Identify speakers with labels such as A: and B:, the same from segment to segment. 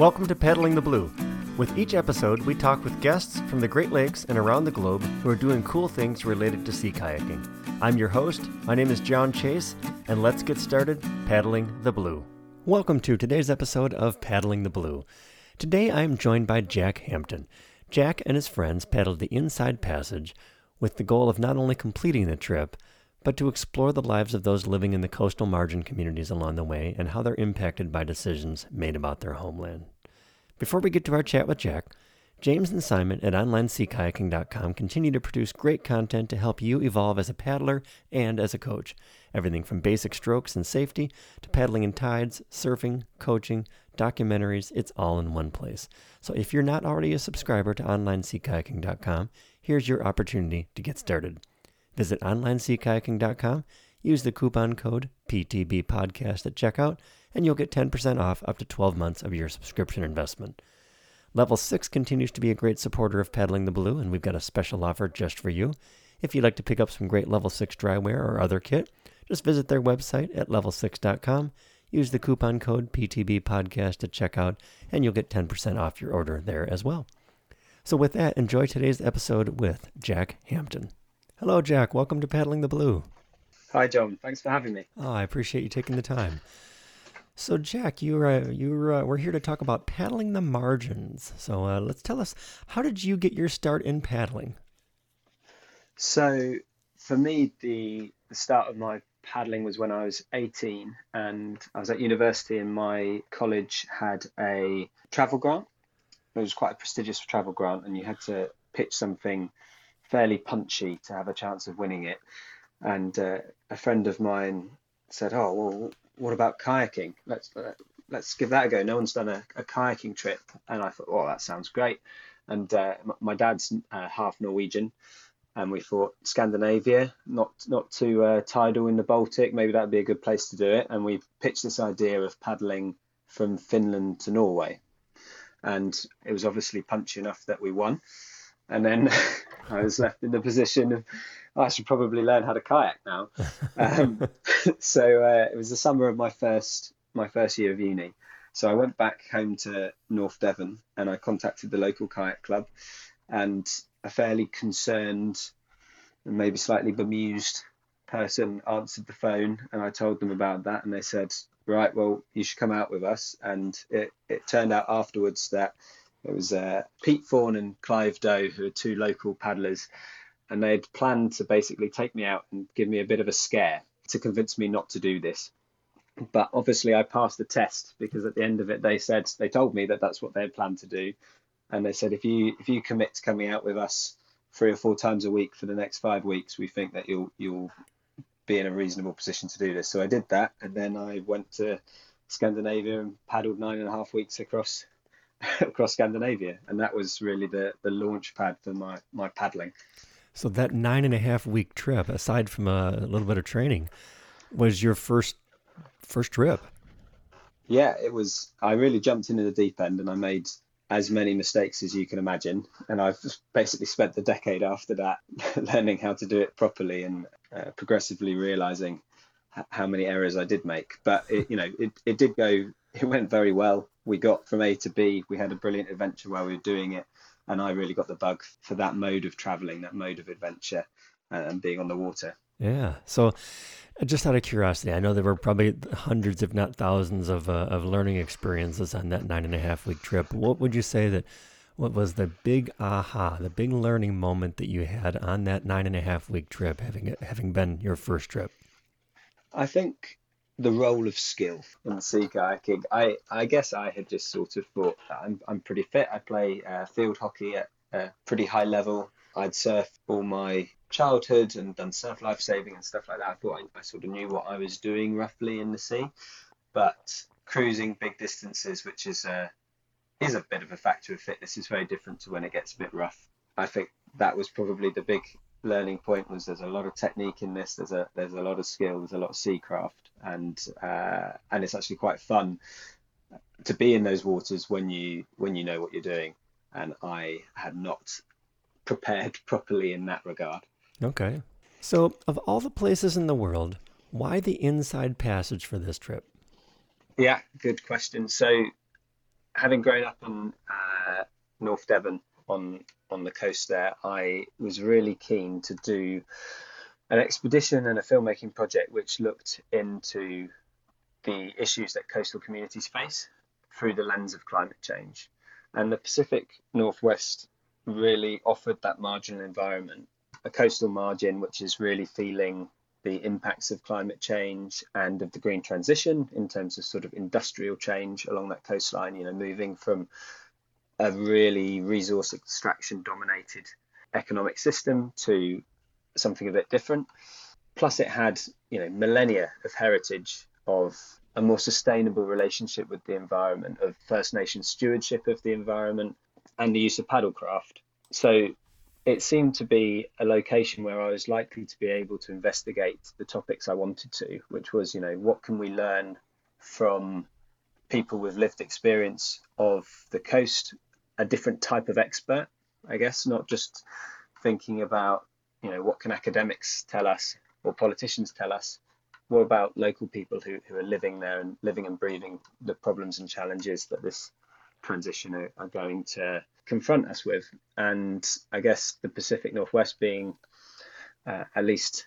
A: Welcome to Paddling the Blue. With each episode, we talk with guests from the Great Lakes and around the globe who are doing cool things related to sea kayaking. I'm your host. My name is John Chase, and let's get started paddling the blue. Welcome to today's episode of Paddling the Blue. Today I am joined by Jack Hampton. Jack and his friends paddled the Inside Passage with the goal of not only completing the trip, but to explore the lives of those living in the coastal margin communities along the way and how they're impacted by decisions made about their homeland. Before we get to our chat with Jack, James and Simon at OnlineSeaKayaking.com continue to produce great content to help you evolve as a paddler and as a coach. Everything from basic strokes and safety to paddling in tides, surfing, coaching, documentaries, it's all in one place. So if you're not already a subscriber to OnlineSeaKayaking.com, here's your opportunity to get started. Visit OnlineSeaKayaking.com, use the coupon code PTBPodcast at checkout, and you'll get 10% off up to 12 months of your subscription investment. Level 6 continues to be a great supporter of Paddling the Blue, and we've got a special offer just for you. If you'd like to pick up some great Level 6 dryware or other kit, just visit their website at level6.com, use the coupon code PTBPodcast at checkout, and you'll get 10% off your order there as well. So, with that, enjoy today's episode with Jack Hampton. Hello, Jack. Welcome to Paddling the Blue.
B: Hi, John. Thanks for having me.
A: Oh, I appreciate you taking the time. So, Jack, you uh, you uh, we're here to talk about paddling the margins. So, uh, let's tell us how did you get your start in paddling?
B: So, for me, the the start of my paddling was when I was 18, and I was at university, and my college had a travel grant. It was quite a prestigious travel grant, and you had to pitch something fairly punchy to have a chance of winning it. And uh, a friend of mine said, "Oh, well, what about kayaking? Let's uh, let's give that a go. No one's done a, a, kayaking trip, and I thought, oh, that sounds great. And uh, my dad's uh, half Norwegian, and we thought Scandinavia, not not too uh, tidal in the Baltic. Maybe that'd be a good place to do it. And we pitched this idea of paddling from Finland to Norway, and it was obviously punchy enough that we won. And then I was left in the position of I should probably learn how to kayak now. Um, so uh, it was the summer of my first my first year of uni. So I went back home to North Devon and I contacted the local kayak club, and a fairly concerned and maybe slightly bemused person answered the phone, and I told them about that, and they said, "Right, well, you should come out with us." And it it turned out afterwards that it was uh, Pete Thorne and Clive Doe, who are two local paddlers and they'd planned to basically take me out and give me a bit of a scare to convince me not to do this. But obviously, I passed the test because at the end of it, they said they told me that that's what they had planned to do, and they said if you if you commit to coming out with us three or four times a week for the next five weeks, we think that you'll you'll be in a reasonable position to do this. So I did that, and then I went to Scandinavia and paddled nine and a half weeks across across Scandinavia, and that was really the the launch pad for my my paddling.
A: So that nine and a half week trip, aside from a, a little bit of training, was your first first trip.
B: Yeah, it was. I really jumped into the deep end, and I made as many mistakes as you can imagine. And I've basically spent the decade after that learning how to do it properly and uh, progressively realizing how many errors I did make. But it, you know, it, it did go. It went very well. We got from A to B. We had a brilliant adventure while we were doing it and I really got the bug for that mode of traveling, that mode of adventure, uh, and being on the water.
A: Yeah. So, uh, just out of curiosity, I know there were probably hundreds, if not thousands, of uh, of learning experiences on that nine and a half week trip. What would you say that? What was the big aha, the big learning moment that you had on that nine and a half week trip, having having been your first trip?
B: I think the role of skill in sea kayaking. I, I guess I had just sort of thought I'm, I'm pretty fit. I play uh, field hockey at a pretty high level. I'd surfed all my childhood and done surf life saving and stuff like that. I thought I, I sort of knew what I was doing roughly in the sea. But cruising big distances, which is a, is a bit of a factor of fitness, is very different to when it gets a bit rough. I think that was probably the big learning point was there's a lot of technique in this. There's a there's a lot of skill. There's a lot of seacraft, and uh, and it's actually quite fun to be in those waters when you when you know what you're doing. And I had not prepared properly in that regard.
A: Okay. So, of all the places in the world, why the inside passage for this trip?
B: Yeah, good question. So, having grown up in uh, North Devon on on the coast there, I was really keen to do an expedition and a filmmaking project which looked into the issues that coastal communities face through the lens of climate change. And the Pacific Northwest really offered that marginal environment, a coastal margin which is really feeling the impacts of climate change and of the green transition in terms of sort of industrial change along that coastline, you know, moving from a really resource extraction dominated economic system to something a bit different. Plus, it had, you know, millennia of heritage of a more sustainable relationship with the environment, of First Nation stewardship of the environment, and the use of paddlecraft. So it seemed to be a location where I was likely to be able to investigate the topics I wanted to, which was, you know, what can we learn from people with lived experience of the coast, a different type of expert, I guess, not just thinking about, you know, what can academics tell us or politicians tell us. What about local people who, who are living there and living and breathing the problems and challenges that this transition are, are going to confront us with. And I guess the Pacific Northwest being uh, at least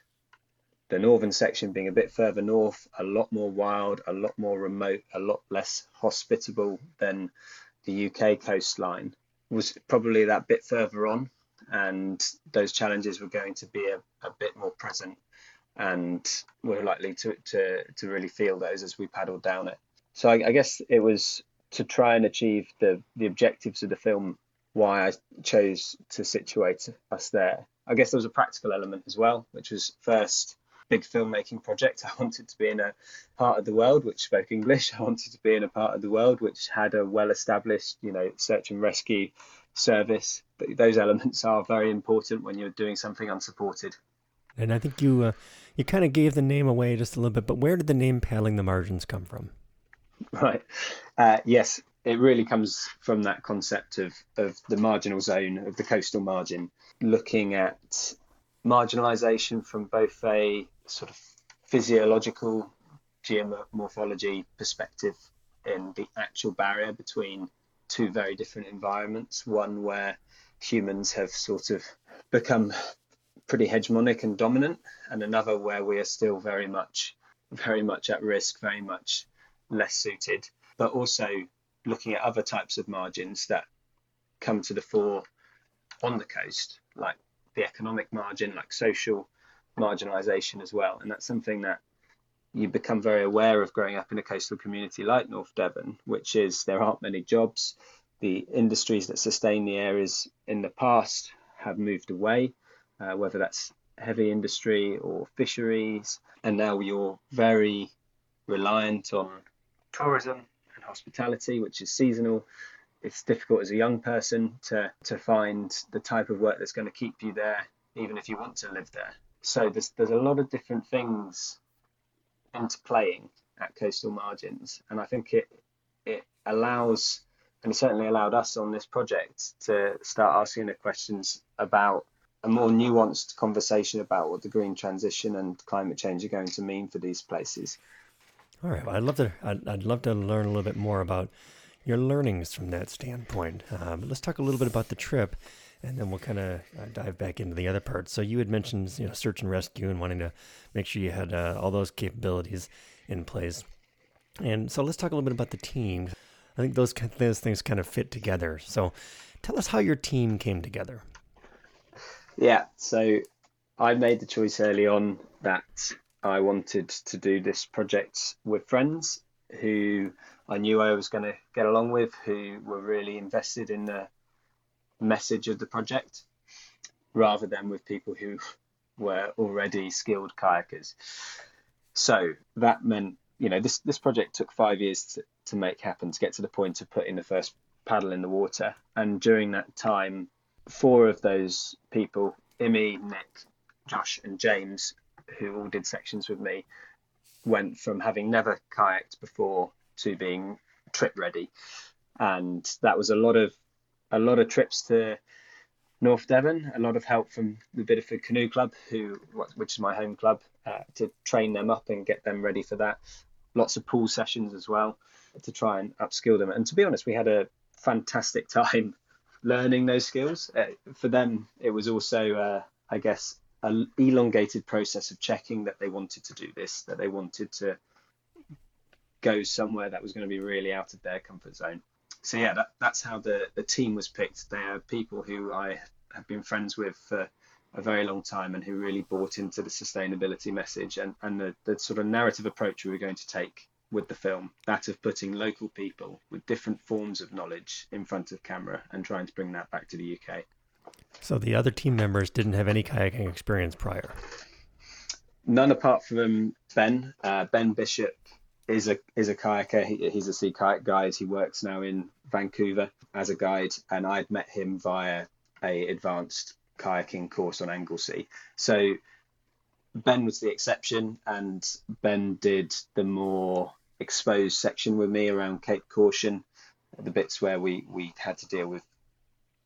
B: the northern section being a bit further north, a lot more wild, a lot more remote, a lot less hospitable than the UK coastline, was probably that bit further on. And those challenges were going to be a, a bit more present. And we're likely to, to, to really feel those as we paddled down it. So I, I guess it was to try and achieve the the objectives of the film why I chose to situate us there. I guess there was a practical element as well, which was first big filmmaking project. I wanted to be in a part of the world which spoke English. I wanted to be in a part of the world which had a well established, you know, search and rescue service. Those elements are very important when you're doing something unsupported.
A: And I think you uh, you kind of gave the name away just a little bit, but where did the name Paddling the Margins come from?
B: Right. Uh, yes, it really comes from that concept of, of the marginal zone, of the coastal margin, looking at marginalization from both a sort of physiological geomorphology perspective in the actual barrier between two very different environments, one where humans have sort of become pretty hegemonic and dominant, and another where we are still very much very much at risk, very much less suited, but also looking at other types of margins that come to the fore on the coast, like the economic margin, like social marginalisation as well. And that's something that you become very aware of growing up in a coastal community like North Devon, which is there aren't many jobs. The industries that sustain the areas in the past have moved away, uh, whether that's heavy industry or fisheries. And now you're very reliant on tourism and hospitality, which is seasonal. It's difficult as a young person to, to find the type of work that's going to keep you there, even if you want to live there. So there's there's a lot of different things interplaying at coastal margins, and I think it it allows and it certainly allowed us on this project to start asking the questions about a more nuanced conversation about what the green transition and climate change are going to mean for these places.
A: All right. Well, I'd love to. I'd, I'd, love to learn a little bit more about your learnings from that standpoint. Um, let's talk a little bit about the trip, and then we'll kind of uh, dive back into the other parts. So you had mentioned, you know, search and rescue and wanting to make sure you had uh, all those capabilities in place. And so let's talk a little bit about the team. I think those those things kind of fit together. So tell us how your team came together.
B: Yeah. So I made the choice early on that I wanted to do this project with friends who I knew I was going to get along with, who were really invested in the message of the project, rather than with people who were already skilled kayakers. So that meant, you know, this, this project took five years to, to make happen, to get to the point of putting the first paddle in the water. And during that time, four of those people, Imi, Nick, Josh, and James, who all did sections with me, went from having never kayaked before to being trip ready, and that was a lot of a lot of trips to North Devon, a lot of help from the Bideford Canoe Club, who which is my home club, uh, to train them up and get them ready for that. Lots of pool sessions as well, to try and upskill them. And to be honest, we had a fantastic time learning those skills. Uh, for them, it was also, uh, I guess, an elongated process of checking that they wanted to do this, that they wanted to go somewhere that was going to be really out of their comfort zone. So yeah, that, that's how the, the team was picked. They are people who I have been friends with for a very long time and who really bought into the sustainability message and, and the, the sort of narrative approach we were going to take with the film, that of putting local people with different forms of knowledge in front of camera and trying to bring that back to the UK.
A: So the other team members didn't have any kayaking experience prior?
B: None apart from Ben. Uh, ben Bishop is a is a kayaker. He, he's a sea kayak guide. He works now in Vancouver as a guide, and I'd met him via a advanced kayaking course on Anglesey. So Ben was the exception, and Ben did the more exposed section with me around Cape Caution, the bits where we we had to deal with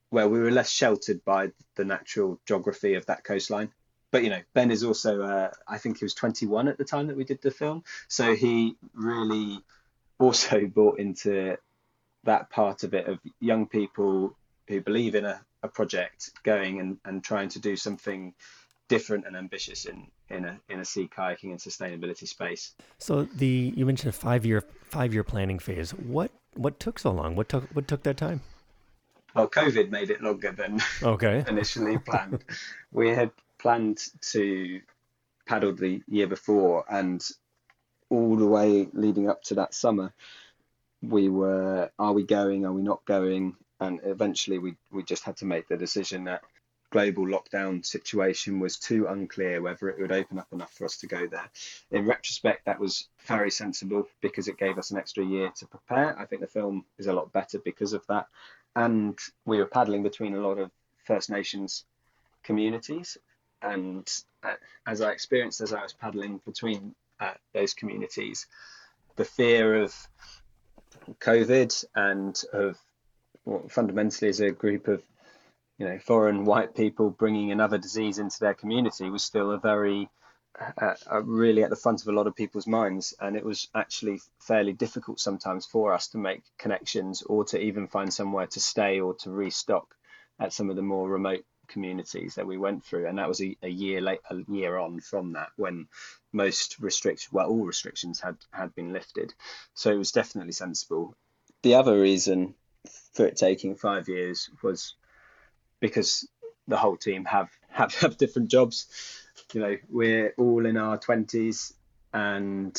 B: where we were less sheltered by the natural geography of that coastline. But you know, Ben is also uh, I think he was 21 at the time that we did the film, so he really also brought into that part of it of young people who believe in a, a project going and, and trying to do something different and ambitious in in a in a sea kayaking and sustainability space.
A: So the you mentioned a five year five year planning phase. What what took so long? What took what took that time?
B: Well, COVID made it longer than
A: okay
B: initially planned. we had planned to paddle the year before, and all the way leading up to that summer, we were: are we going? Are we not going? And eventually, we we just had to make the decision that global lockdown situation was too unclear whether it would open up enough for us to go there. In retrospect, that was very sensible because it gave us an extra year to prepare. I think the film is a lot better because of that. And we were paddling between a lot of First Nations communities. And uh, as I experienced as I was paddling between uh, those communities, the fear of COVID and of what fundamentally is a group of you know foreign white people bringing another disease into their community was still a very really at the front of a lot of people's minds and it was actually fairly difficult sometimes for us to make connections or to even find somewhere to stay or to restock at some of the more remote communities that we went through. And that was a, a year late a year on from that when most restrictions well all restrictions had had been lifted. So it was definitely sensible. The other reason for it taking five years was because the whole team have have, have different jobs. You know, we're all in our twenties, and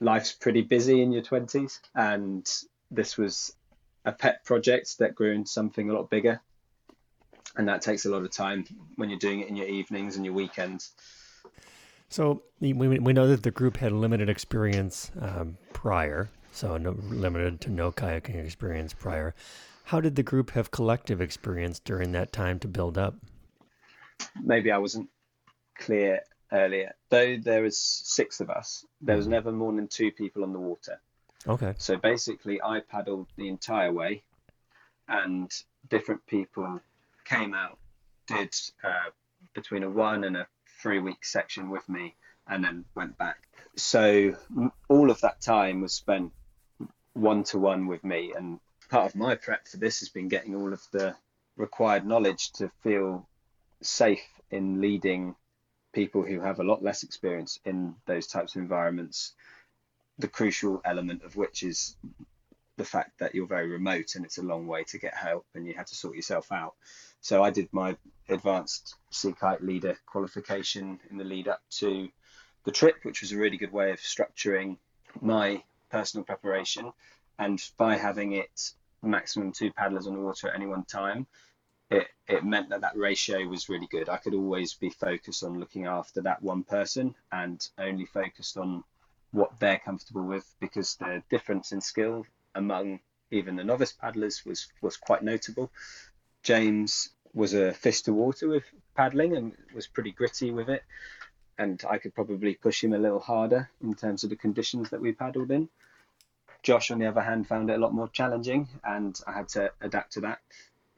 B: life's pretty busy in your twenties. And this was a pet project that grew into something a lot bigger, and that takes a lot of time when you're doing it in your evenings and your weekends.
A: So we, we know that the group had limited experience um, prior, so no, limited to no kayaking experience prior. How did the group have collective experience during that time to build up?
B: Maybe I wasn't clear earlier. Though there was six of us, there was mm-hmm. never more than two people on the water.
A: Okay.
B: So basically, I paddled the entire way, and different people came out, did uh, between a one and a three week section with me, and then went back. So all of that time was spent one to one with me, and part of my prep for this has been getting all of the required knowledge to feel safe in leading people who have a lot less experience in those types of environments. The crucial element of which is the fact that you're very remote and it's a long way to get help and you have to sort yourself out. So I did my advanced sea kayak leader qualification in the lead up to the trip, which was a really good way of structuring my personal preparation. And by having it maximum two paddlers on the water at any one time, it, it meant that that ratio was really good. I could always be focused on looking after that one person and only focused on what they're comfortable with because the difference in skill among even the novice paddlers was was quite notable. James was a fish to water with paddling and was pretty gritty with it, and I could probably push him a little harder in terms of the conditions that we paddled in. Josh, on the other hand, found it a lot more challenging, and I had to adapt to that.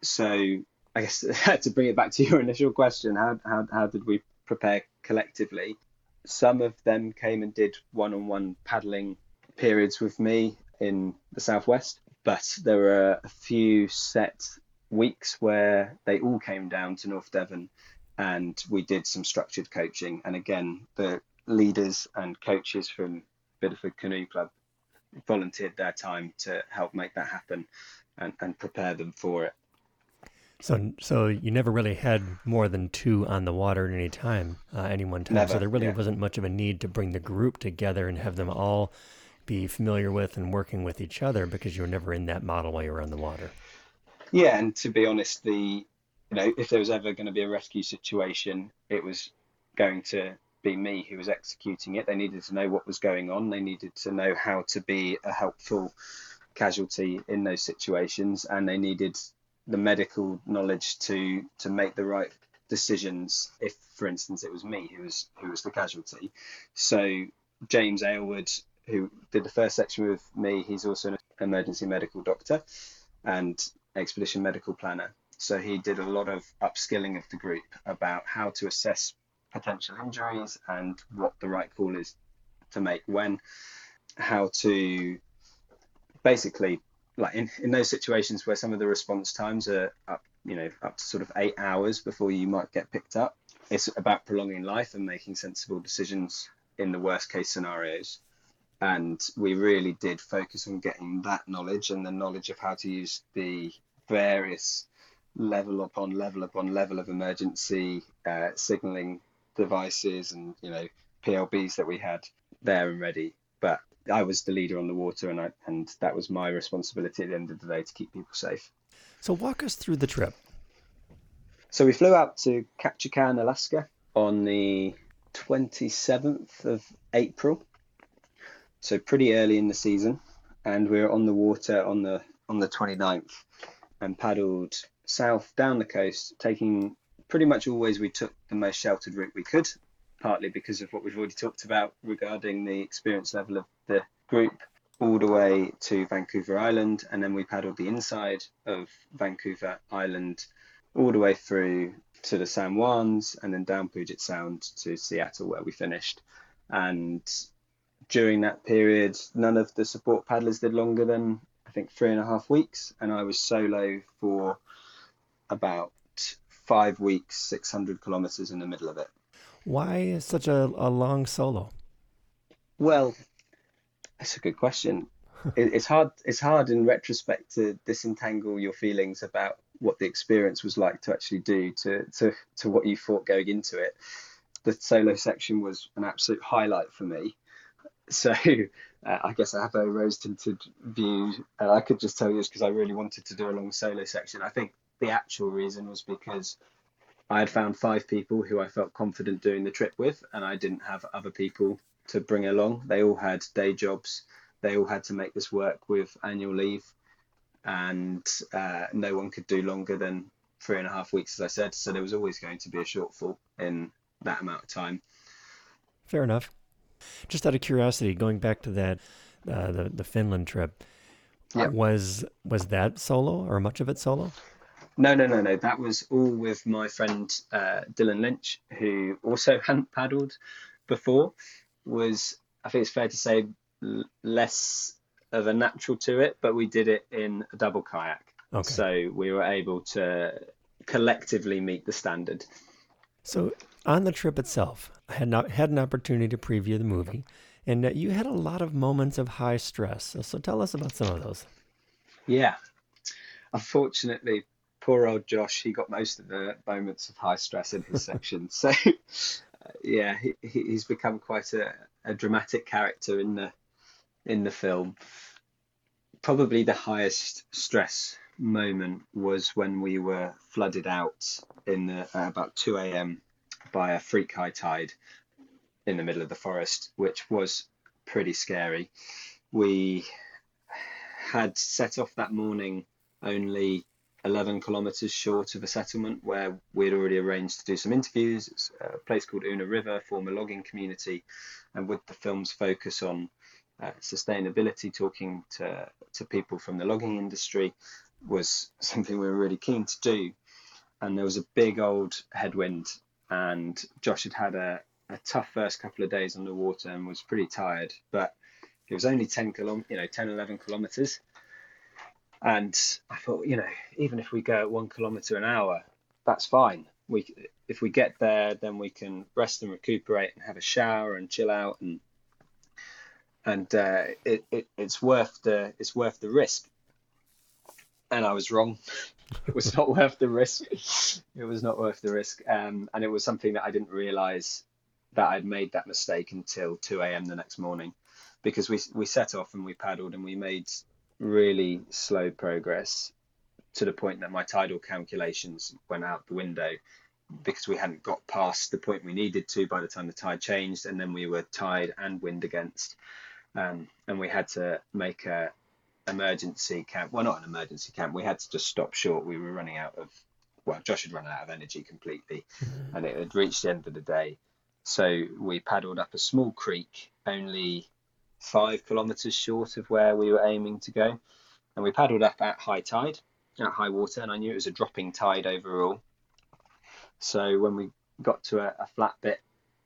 B: So I guess to bring it back to your initial question, how how how did we prepare collectively? Some of them came and did one-on-one paddling periods with me in the southwest, but there were a few set weeks where they all came down to North Devon and we did some structured coaching. And again, the leaders and coaches from Bideford Canoe Club volunteered their time to help make that happen and, and prepare them for it.
A: So, so you never really had more than two on the water at any time, uh, any one time.
B: Never,
A: so there really
B: yeah.
A: wasn't much of a need to bring the group together and have them all be familiar with and working with each other because you were never in that model while you were on the water.
B: Yeah, and to be honest, the you know if there was ever going to be a rescue situation, it was going to be me who was executing it. They needed to know what was going on. They needed to know how to be a helpful casualty in those situations, and they needed the medical knowledge to to make the right decisions. If, for instance, it was me who was who was the casualty, so James Aylward, who did the first section with me, he's also an emergency medical doctor and expedition medical planner. So he did a lot of upskilling of the group about how to assess potential injuries and what the right call is to make when, how to basically like in, in those situations where some of the response times are up, you know, up to sort of eight hours before you might get picked up. It's about prolonging life and making sensible decisions in the worst case scenarios. And we really did focus on getting that knowledge and the knowledge of how to use the various level upon level upon level of emergency uh, signaling devices and you know PLBs that we had there and ready. But I was the leader on the water, and I and that was my responsibility at the end of the day to keep people safe.
A: So walk us through the trip.
B: So we flew out to Ketchikan, Alaska on the 27th of April. So pretty early in the season, and we were on the water on the on the 29th and paddled south down the coast, taking pretty much always we took the most sheltered route we could, partly because of what we've already talked about regarding the experience level of the group, all the way to Vancouver Island, and then we paddled the inside of Vancouver Island all the way through to the San Juans and then down Puget Sound to Seattle, where we finished. And during that period, none of the support paddlers did longer than I think three and a half weeks, and I was solo for about five weeks, 600 kilometers in the middle of it.
A: Why such a, a long solo?
B: Well, that's a good question. it, it's hard. It's hard in retrospect to disentangle your feelings about what the experience was like to actually do to to to what you thought going into it. The solo section was an absolute highlight for me. So uh, I guess I have a rose tinted view, and I could just tell you this because I really wanted to do a long solo section. I think the actual reason was because I had found five people who I felt confident doing the trip with, and I didn't have other people to bring along. They all had day jobs. They all had to make this work with annual leave, and uh, no one could do longer than three and a half weeks, as I said. So there was always going to be a shortfall in that amount of time.
A: Fair enough. Just out of curiosity, going back to that, uh, the the Finland trip,
B: Yep.
A: was was that solo or much of it solo?
B: No, no, no, no. That was all with my friend uh, Dylan Lynch, who also hadn't paddled before. Was I think it's fair to say less of a natural to it, but we did it in a double kayak,
A: Okay.
B: so we were able to collectively meet the standard.
A: So on the trip itself, I had not had an opportunity to preview the movie, and uh, you had a lot of moments of high stress. So, so tell us about some of those.
B: Yeah. Unfortunately, poor old Josh, he got most of the moments of high stress in his section. So, uh, yeah, he, he- he's become quite a, a dramatic character in the in the film. Probably the highest stress moment was when we were flooded out in the, uh, about 2 a.m. by a freak high tide in the middle of the forest, which was pretty scary. We had set off that morning only 11 kilometres short of a settlement where we'd already arranged to do some interviews. It's a place called Oona River, former logging community, and with the film's focus on uh, sustainability, talking to, to people from the logging industry was something we were really keen to do. And there was a big old headwind, and Josh had had a, a tough first couple of days on the water and was pretty tired, but It was only 10 kilo, you know, 10, 11 kilometers. And I thought, you know, even if we go at one kilometer an hour, that's fine. We, if we get there, then we can rest and recuperate and have a shower and chill out and and uh, it, it, it's worth the it's worth the risk. And I was wrong. it was not worth the risk. It was not worth the risk, um, and it was something that I didn't realise that I'd made that mistake until 2 a.m. the next morning, because we we set off and we paddled and we made really slow progress to the point that my tidal calculations went out the window because we hadn't got past the point we needed to by the time the tide changed, and then we were tide and wind against, um, and we had to make a emergency camp. Well, not an emergency camp. We had to just stop short. We were running out of. Well, Josh had run out of energy completely, mm-hmm. and it had reached the end of the day. So we paddled up a small creek, only five kilometres short of where we were aiming to go, and we paddled up at high tide, at high water, and I knew it was a dropping tide overall. So when we got to a, a flat bit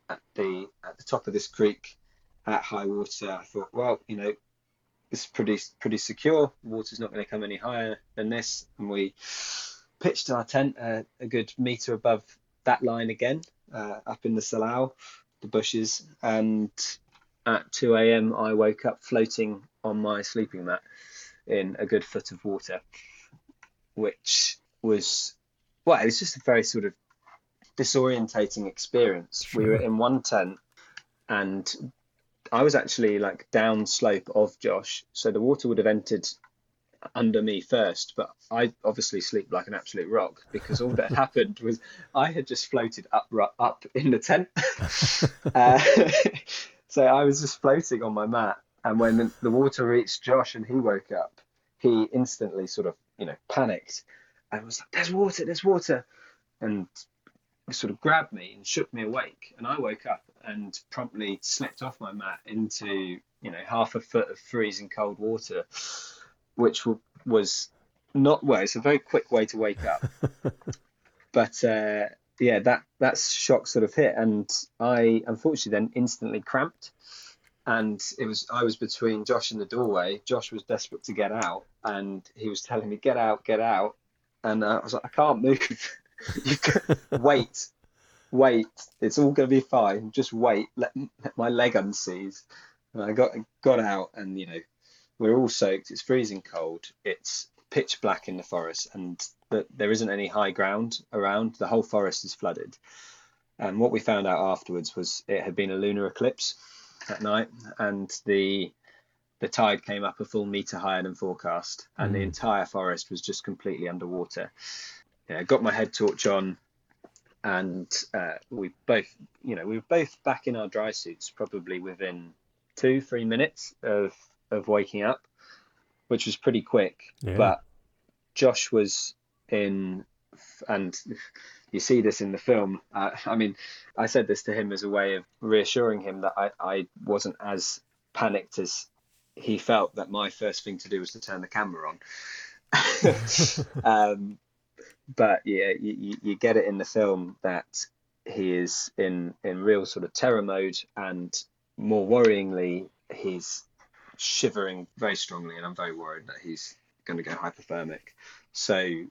B: at the at the top of this creek at high water, I thought, well, you know, is pretty pretty secure. Water's not going to come any higher than this, and we pitched our tent a good meter above that line again, uh, up in the salal, the bushes, and at 2 a.m. I woke up floating on my sleeping mat in a good foot of water, which was well, it was just a very sort of disorientating experience. Sure. We were in one tent, and I was actually like down slope of Josh, so the water would have entered under me first, but I obviously sleep like an absolute rock because all that happened was I had just floated up up in the tent. uh, so I was just floating on my mat, and when the water reached Josh and he woke up, he instantly sort of you know panicked and was like, "There's water! There's water!" and sort of grabbed me and shook me awake, and I woke up and promptly slipped off my mat into you know half a foot of freezing cold water, which was not well. It's a very quick way to wake up, but uh, yeah, that that shock sort of hit, and I unfortunately then instantly cramped. And it was I was between Josh and the doorway. Josh was desperate to get out, and he was telling me, "Get out, get out." And uh, I was like, "I can't move." you wait, wait. It's all going to be fine. Just wait. Let, let my leg unseize. And I got got out, and you know, we're all soaked. It's freezing cold. It's pitch black in the forest, and that there isn't any high ground around. The whole forest is flooded. And what we found out afterwards was it had been a lunar eclipse at night, and the the tide came up a full meter higher than forecast, and mm. the entire forest was just completely underwater yeah, got my head torch on, and uh, we both, you know, we were both back in our dry suits probably within two, three minutes of of waking up, which was pretty quick. Yeah. But Josh was in, and you see this in the film. Uh, I mean, I said this to him as a way of reassuring him that I, I wasn't as panicked as he felt that my first thing to do was to turn the camera on. um, but yeah, you, you get it in the film that he is in in real sort of terror mode, and more worryingly, he's shivering very strongly, and I'm very worried that he's going to go hypothermic. So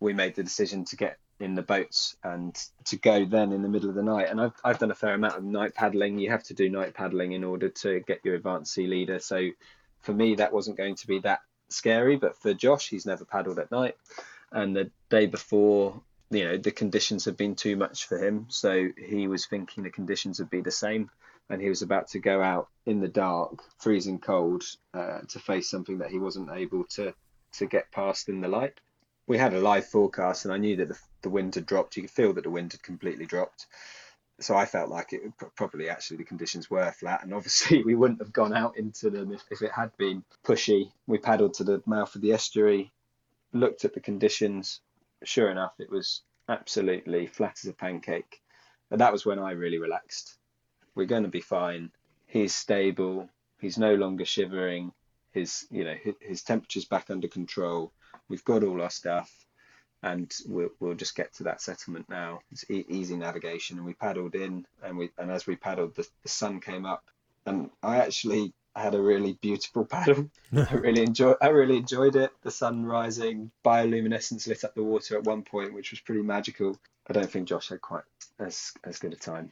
B: we made the decision to get in the boats and to go then in the middle of the night. And I've, I've done a fair amount of night paddling. You have to do night paddling in order to get your advanced sea leader. So for me, that wasn't going to be that scary. But for Josh, he's never paddled at night and the day before you know the conditions had been too much for him so he was thinking the conditions would be the same and he was about to go out in the dark freezing cold uh, to face something that he wasn't able to to get past in the light we had a live forecast and i knew that the, the wind had dropped you could feel that the wind had completely dropped so i felt like it probably actually the conditions were flat and obviously we wouldn't have gone out into them if, if it had been pushy we paddled to the mouth of the estuary looked at the conditions. Sure enough, it was absolutely flat as a pancake. And that was when I really relaxed. We're going to be fine. He's stable. He's no longer shivering. His, you know, his, his temperature's back under control. We've got all our stuff, and we'll, we'll just get to that settlement now. It's e- easy navigation, and we paddled in, and we and as we paddled, the, the sun came up, and I actually had a really beautiful paddle. I really enjoyed. I really enjoyed it. The sun rising, bioluminescence lit up the water at one point, which was pretty magical. I don't think Josh had quite as as good a time.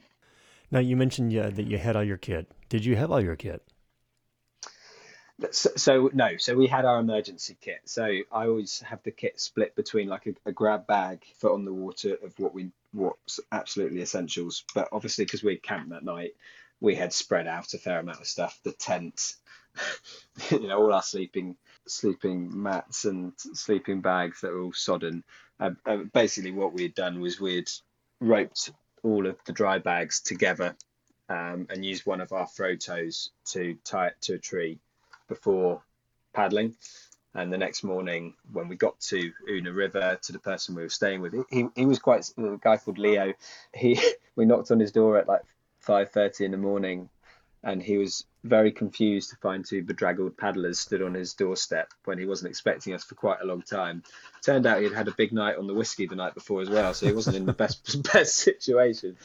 A: Now you mentioned yeah, that you had all your kit. Did you have all your kit?
B: So, so, no, so we had our emergency kit. So I always have the kit split between like a, a grab bag, for on the water of what we what's absolutely essentials. But obviously, because we camped that night, we had spread out a fair amount of stuff. The tent, you know, all our sleeping sleeping mats and sleeping bags that were all sodden. Uh, uh, basically, what we had done was we'd roped all of the dry bags together um, and use one of our throw tows to tie it to a tree before paddling. And the next morning, when we got to Oona River, to the person we were staying with, he, he was quite a guy called Leo. He we knocked on his door at like five thirty in the morning, and he was very confused to find two bedraggled paddlers stood on his doorstep when he wasn't expecting us for quite a long time. Turned out he'd had a big night on the whiskey the night before as well, so he wasn't in the best best situation.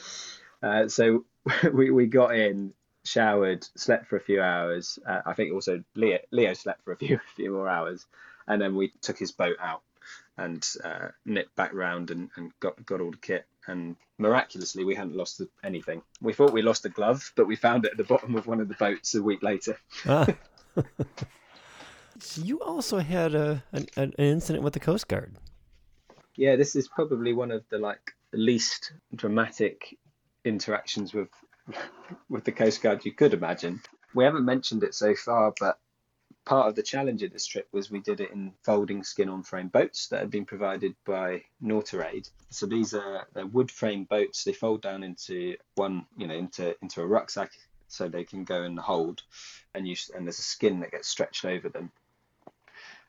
B: Uh, so we we got in, showered, slept for a few hours. Uh, I think also Leo, Leo slept for a few a few more hours, and then we took his boat out and uh, nipped back round and, and got got all the kit. And miraculously, we hadn't lost anything. We thought we lost a glove, but we found it at the bottom of one of the boats a week later. Ah.
A: so you also had a an, an incident with the Coast Guard.
B: Yeah, this is probably one of the like least dramatic interactions with with the Coast Guard you could imagine. We haven't mentioned it so far, but part of the challenge of this trip was we did it in folding skin on frame boats that had been provided by Nautiraid. So these are they're wood frame boats. They fold down into one, you know, into into a rucksack so they can go and hold, and you and there's a skin that gets stretched over them,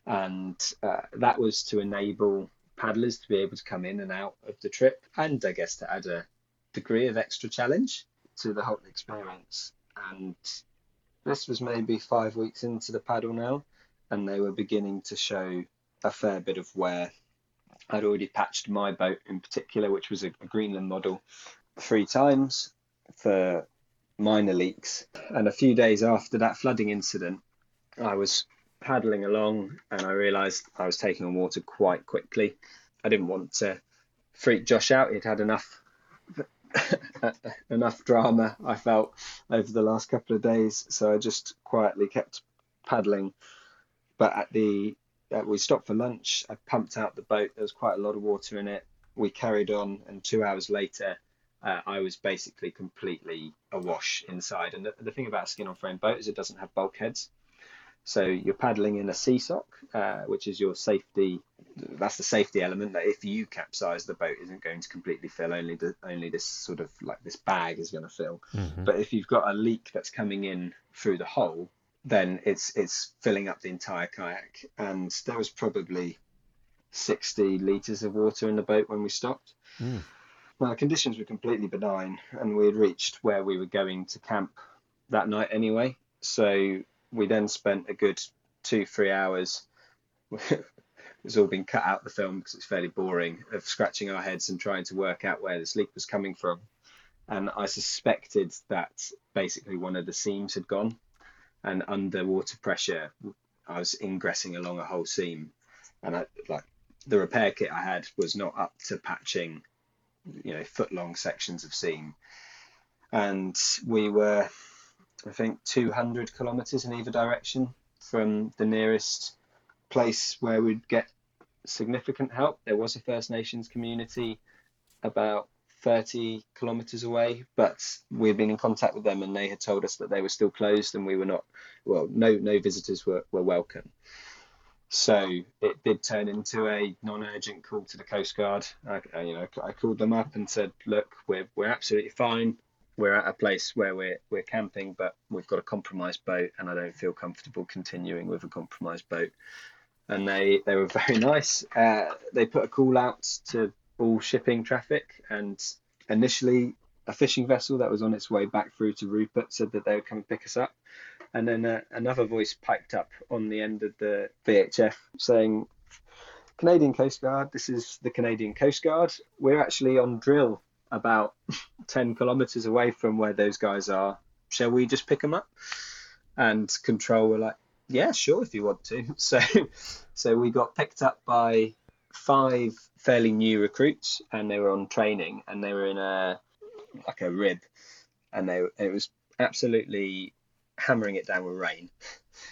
B: and uh, that was to enable paddlers to be able to come in and out of the trip, and I guess to add a degree of extra challenge to the whole experience. And this was maybe five weeks into the paddle now, and they were beginning to show a fair bit of wear. I'd already patched my boat in particular, which was a, Greenland model, three times for minor leaks. And a few days after that flooding incident, I was paddling along and I realised I was taking on water quite quickly. I didn't want to freak Josh out. He'd had enough enough drama I felt over the last couple of days, so I just quietly kept paddling. But at the uh, we stopped for lunch. I pumped out the boat. There was quite a lot of water in it. We carried on, and two hours later, uh, I was basically completely awash inside. And the, the thing about a skin on frame boat is it doesn't have bulkheads. So you're paddling in a SeaSock, uh, which is your safety. That's the safety element that if you capsize, the boat isn't going to completely fill. Only the only this sort of like this bag is going to fill. Mm-hmm. But if you've got a leak that's coming in through the hole, then it's it's filling up the entire kayak. And there was probably 60 liters of water in the boat when we stopped. Mm. Well, the conditions were completely benign, and we had reached where we were going to camp that night anyway. So we then spent a good two, three hours. It's all been cut out the film because it's fairly boring of scratching our heads and trying to work out where this leak was coming from. And I suspected that basically one of the seams had gone, and under water pressure, I was ingressing along a whole seam, and I like the repair kit I had was not up to patching, you know, foot long sections of seam, and we were I think 200 kilometers in either direction from the nearest place where we'd get significant help. There was a First Nations community about 30 kilometers away, but we'd been in contact with them and they had told us that they were still closed and we were not, well, no, no visitors were, were welcome. So it did turn into a non-urgent call to the Coast Guard. I, you know, I called them up and said, "Look, we're we're absolutely fine we're at a place where we're we're camping, but we've got a compromised boat, and I don't feel comfortable continuing with a compromised boat. And they they were very nice. Uh, they put a call out to all shipping traffic, and initially a fishing vessel that was on its way back through to Rupert said that they would come and pick us up. And then uh, another voice piped up on the end of the VHF saying, Canadian Coast Guard, this is the Canadian Coast Guard. We're actually on drill about 10 kilometers away from where those guys are. Shall we just pick them up? and control were like, yeah, sure, if you want to. So, so we got picked up by five fairly new recruits, and they were on training, and they were in a like a rib, and they it was absolutely hammering it down with rain.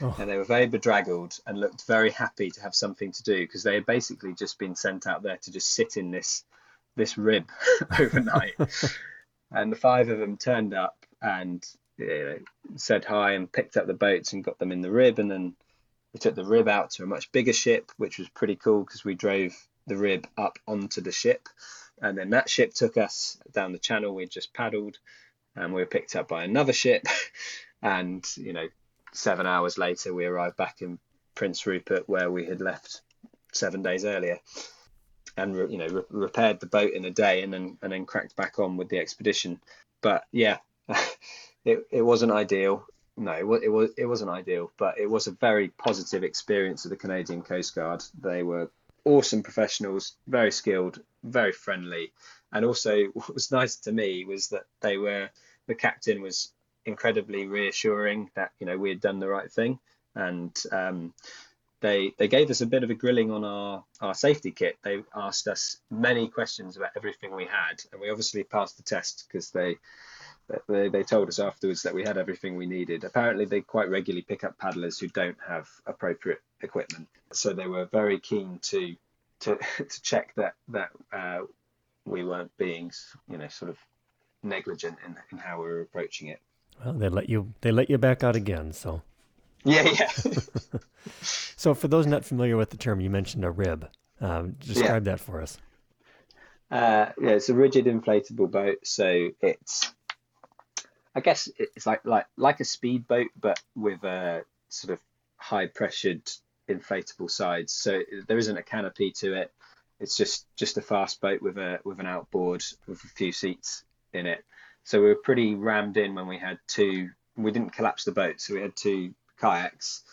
B: Oh. And they were very bedraggled and looked very happy to have something to do because they had basically just been sent out there to just sit in this this rib overnight. and the five of them turned up and you know, said hi and picked up the boats and got them in the rib. And then we took the rib out to a much bigger ship, which was pretty cool because we drove the rib up onto the ship. And then that ship took us down the channel we just paddled and we were picked up by another ship. and, you know, seven hours later, we arrived back in Prince Rupert where we had left seven days earlier and you know re- repaired the boat in a day and then and then cracked back on with the expedition but yeah it, it wasn't ideal no it was, it was it wasn't ideal but it was a very positive experience of the Canadian Coast Guard they were awesome professionals very skilled very friendly and also what was nice to me was that they were the captain was incredibly reassuring that you know we had done the right thing and um, they they gave us a bit of a grilling on our our safety kit. They asked us many questions about everything we had, and we obviously passed the test because they. They, they told us afterwards that we had everything we needed. Apparently, they quite regularly pick up paddlers who don't have appropriate equipment, so they were very keen to to, to check that that uh, we weren't being, you know, sort of negligent in, in how we were approaching it.
A: Well, they let you they let you back out again, so
B: yeah, yeah.
A: so, for those not familiar with the term, you mentioned a rib. Um, describe yeah. that for us.
B: Uh, yeah, it's a rigid inflatable boat. So it's, I guess it's like like like a speedboat, but with a sort of high pressured inflatable sides. So there isn't a canopy to it. It's just just a fast boat with a with an outboard with a few seats in it. So we were pretty rammed in when we had two. We didn't collapse the boat, so we had two kayaks,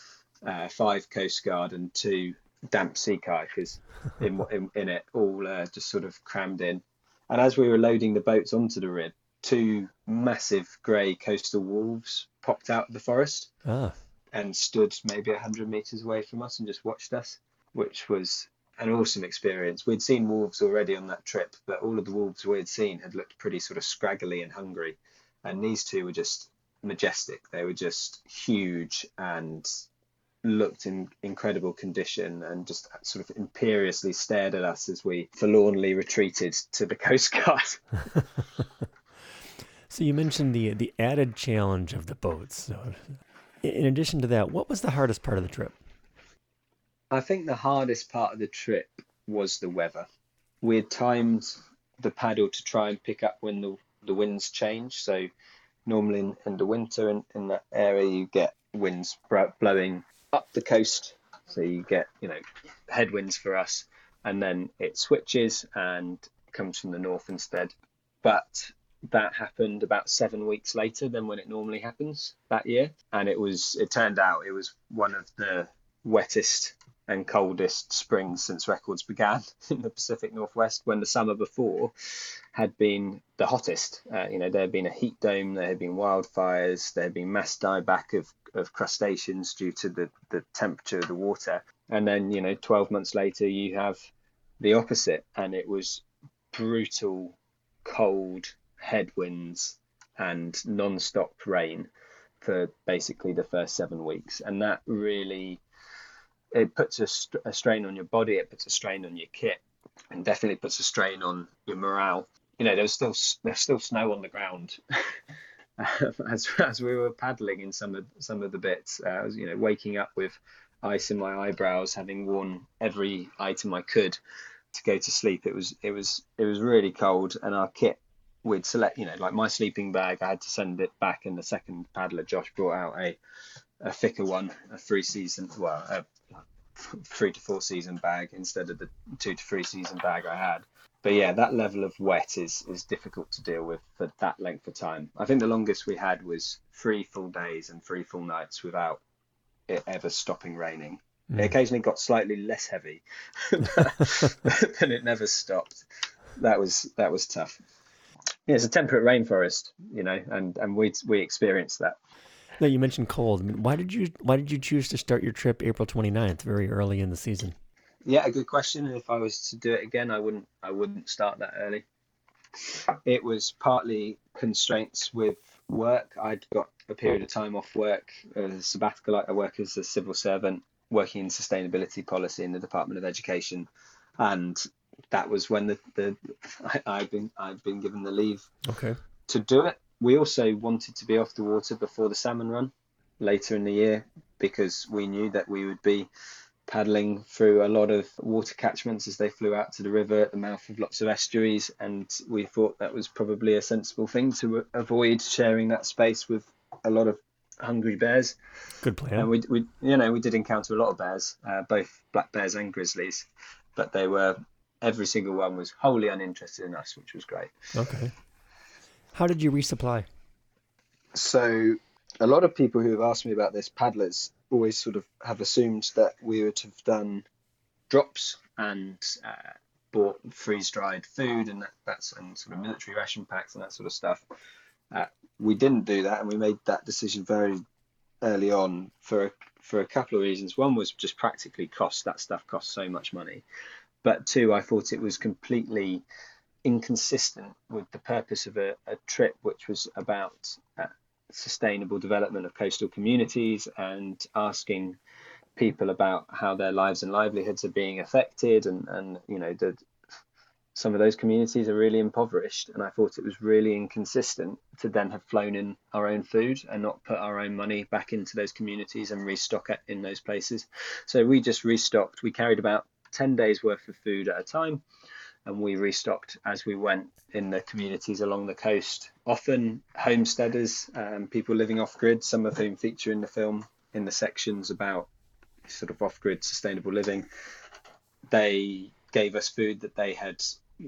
B: uh, five Coast Guard, and two damp sea kayakers in, in, in it, all uh, just sort of crammed in. And as we were loading the boats onto the rib, two massive grey coastal wolves popped out of the forest ah. and stood maybe 100 metres away from us and just watched us, which was an awesome experience. We'd seen wolves already on that trip, but all of the wolves we had seen had looked pretty sort of scraggly and hungry. And these two were just majestic. They were just huge and looked in incredible condition and just sort of imperiously stared at us as we forlornly retreated to the Coast Guard.
A: so you mentioned the the added challenge of the boats. So in addition to that, what was the hardest part of the trip?
B: I think the hardest part of the trip was the weather. We had timed the paddle to try and pick up when the the winds change. So normally in, in the winter in, in that area you get winds blowing up the coast so you get you know headwinds for us and then it switches and comes from the north instead but that happened about seven weeks later than when it normally happens that year and it was it turned out it was one of the wettest and coldest springs since records began in the Pacific Northwest, when the summer before had been the hottest. Uh, you know, there had been a heat dome, there had been wildfires, there had been mass dieback of, of crustaceans due to the, the temperature of the water. And then, you know, 12 months later, you have the opposite, and it was brutal, cold headwinds and non stop rain for basically the first seven weeks. And that really it puts a, st- a strain on your body, it puts a strain on your kit, and definitely puts a strain on your morale. You know, there's still there's still snow on the ground. as as we were paddling in some of some of the bits, uh, I was you know waking up with ice in my eyebrows, having worn every item I could to go to sleep. It was it was it was really cold, and our kit we'd select you know like my sleeping bag. I had to send it back, and the second paddler Josh brought out a a thicker one, a three season well a three to four season bag instead of the two to three season bag I had. But yeah, that level of wet is is difficult to deal with for that length of time. I think the longest we had was three full days and three full nights without it ever stopping raining. Mm. It occasionally got slightly less heavy, but it never stopped. That was that was tough. Yeah, it's a temperate rainforest, you know, and and we we experienced that.
A: Now you mentioned cold. I mean, why did you why did you choose to start your trip April 29th, very early in the season?
B: Yeah, a good question. If I was to do it again, I wouldn't I wouldn't start that early. It was partly constraints with work. I'd got a period of time off work, a sabbatical. I work as a civil servant, working in sustainability policy in the Department of Education, and that was when the, the I, have been I've been given the leave
A: okay.
B: to do it. We also wanted to be off the water before the salmon run later in the year because we knew that we would be paddling through a lot of water catchments as they flew out to the river at the mouth of lots of estuaries and we thought that was probably a sensible thing to avoid sharing that space with a lot of hungry bears
A: good plan
B: and we, we you know we did encounter a lot of bears uh, both black bears and grizzlies but they were every single one was wholly uninterested in us, which was great.
A: Okay. How did you resupply?
B: So, a lot of people who have asked me about this, paddlers, always sort of have assumed that we would have done drops and uh, bought freeze dried food and that, that's and sort of military ration packs and that sort of stuff. Uh, we didn't do that, and we made that decision very early on for a, for a couple of reasons. One was just practically cost. That stuff costs so much money, but two, I thought it was completely inconsistent with the purpose of a, a trip, which was about uh, sustainable development of coastal communities and asking people about how their lives and livelihoods are being affected and, and you know the, some of those communities are really impoverished. And i thought it was really inconsistent to then have flown in our own food and not put our own money back into those communities and restock it in those places. So we just restocked. We carried about 10 days worth of food at a time and we restocked as we went in the communities along the coast. Often homesteaders, um, people living off grid, some of whom feature in the film in the sections about sort of off grid sustainable living. They gave us food that they had,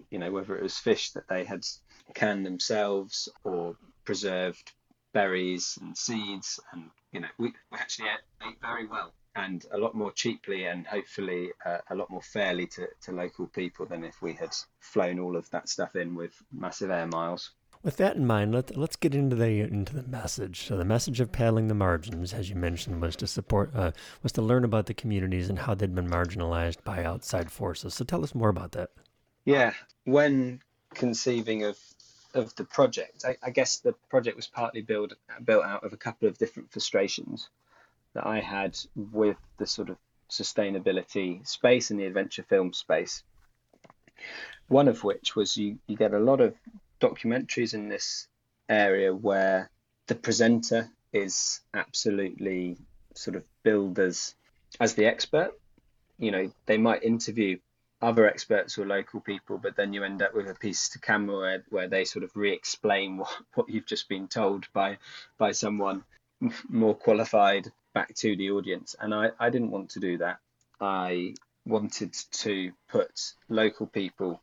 B: you know, whether it was fish that they had canned themselves or preserved berries and seeds. And, you know, we, actually ate, ate very well and a lot more cheaply and hopefully uh, a lot more fairly to, to local people than if we had flown all of that stuff in with massive air miles.
A: With that in mind, let, let's get into the into the message. So the message of paddling the margins, as you mentioned, was to support uh, was to learn about the communities and how they'd been marginalized by outside forces. So tell us more about that.
B: Yeah, when conceiving of of the project, I, I guess the project was partly built built out of a couple of different frustrations that I had with the sort of sustainability space and the adventure film space. One of which was you, you get a lot of documentaries in this area where the presenter is absolutely sort of billed as as the expert. You know, they might interview other experts or local people, but then you end up with a piece to camera where, where they sort of re-explain what, what you've just been told by by someone more qualified back to the audience. And I, I didn't want to do that. I wanted to put local people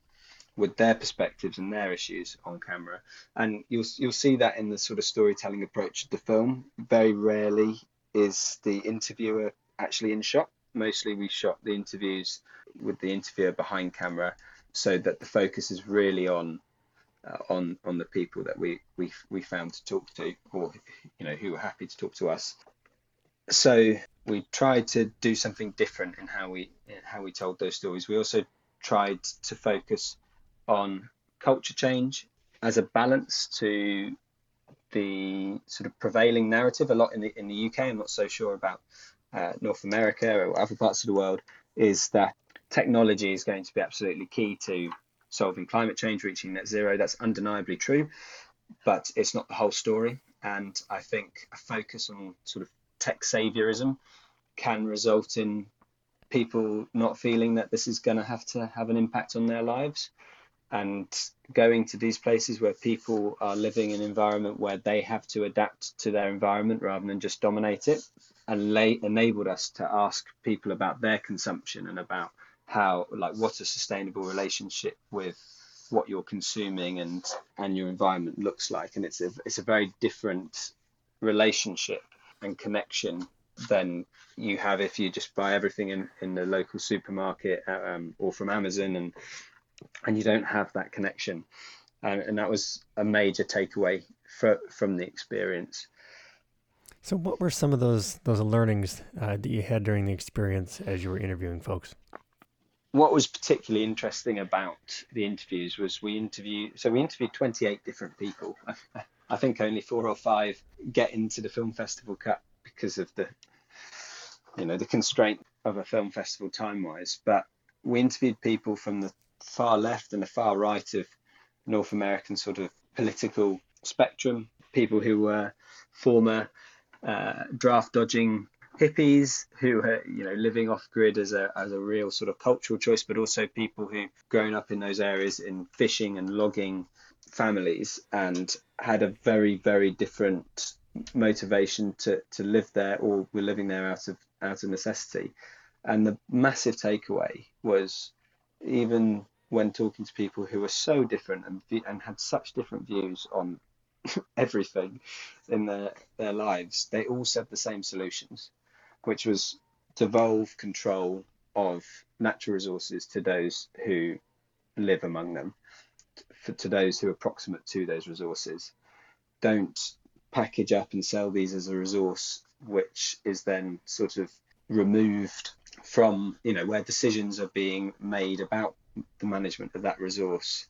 B: with their perspectives and their issues on camera. And you'll you'll see that in the sort of storytelling approach of the film. Very rarely is the interviewer actually in shot. Mostly we shot the interviews with the interviewer behind camera so that the focus is really on uh, on on the people that we we we found to talk to or you know who were happy to talk to us so we tried to do something different in how we in how we told those stories. We also tried to focus on culture change as a balance to the sort of prevailing narrative. A lot in the in the UK, I'm not so sure about uh, North America or other parts of the world, is that technology is going to be absolutely key to solving climate change, reaching net zero. That's undeniably true, but it's not the whole story. And I think a focus on sort of tech saviorism can result in people not feeling that this is going to have to have an impact on their lives. And going to these places where people are living in an environment where they have to adapt to their environment rather than just dominate it and lay, enabled us to ask people about their consumption and about how like what a sustainable relationship with what you're consuming and and your environment looks like. And it's a it's a very different relationship and connection than you have if you just buy everything in, in the local supermarket um, or from Amazon and and you don't have that connection. And, and that was a major takeaway for, from the experience.
A: So, what were some of those those learnings uh, that you had during the experience as you were interviewing folks?
B: What was particularly interesting about the interviews was we interviewed so we interviewed 28 different people. I think only four or five get into the film festival cut because of the you know the constraint of a film festival time wise. But we interviewed people from the far left and the far right of North American sort of political spectrum, people who were former uh, draft dodging hippies who are you know living off grid as a as a real sort of cultural choice, but also people who grown up in those areas in fishing and logging families and had a very very different motivation to to live there or were living there out of out of necessity. And the massive takeaway was even when talking to people who were so different and, and had such different views on everything in their, their lives, they all said the same solutions, which was devolve control of natural resources to those who live among them, for, to those who are proximate to those resources. Don't package up and sell these as a resource which is then sort of removed from, you know, where decisions are being made about the management of that resource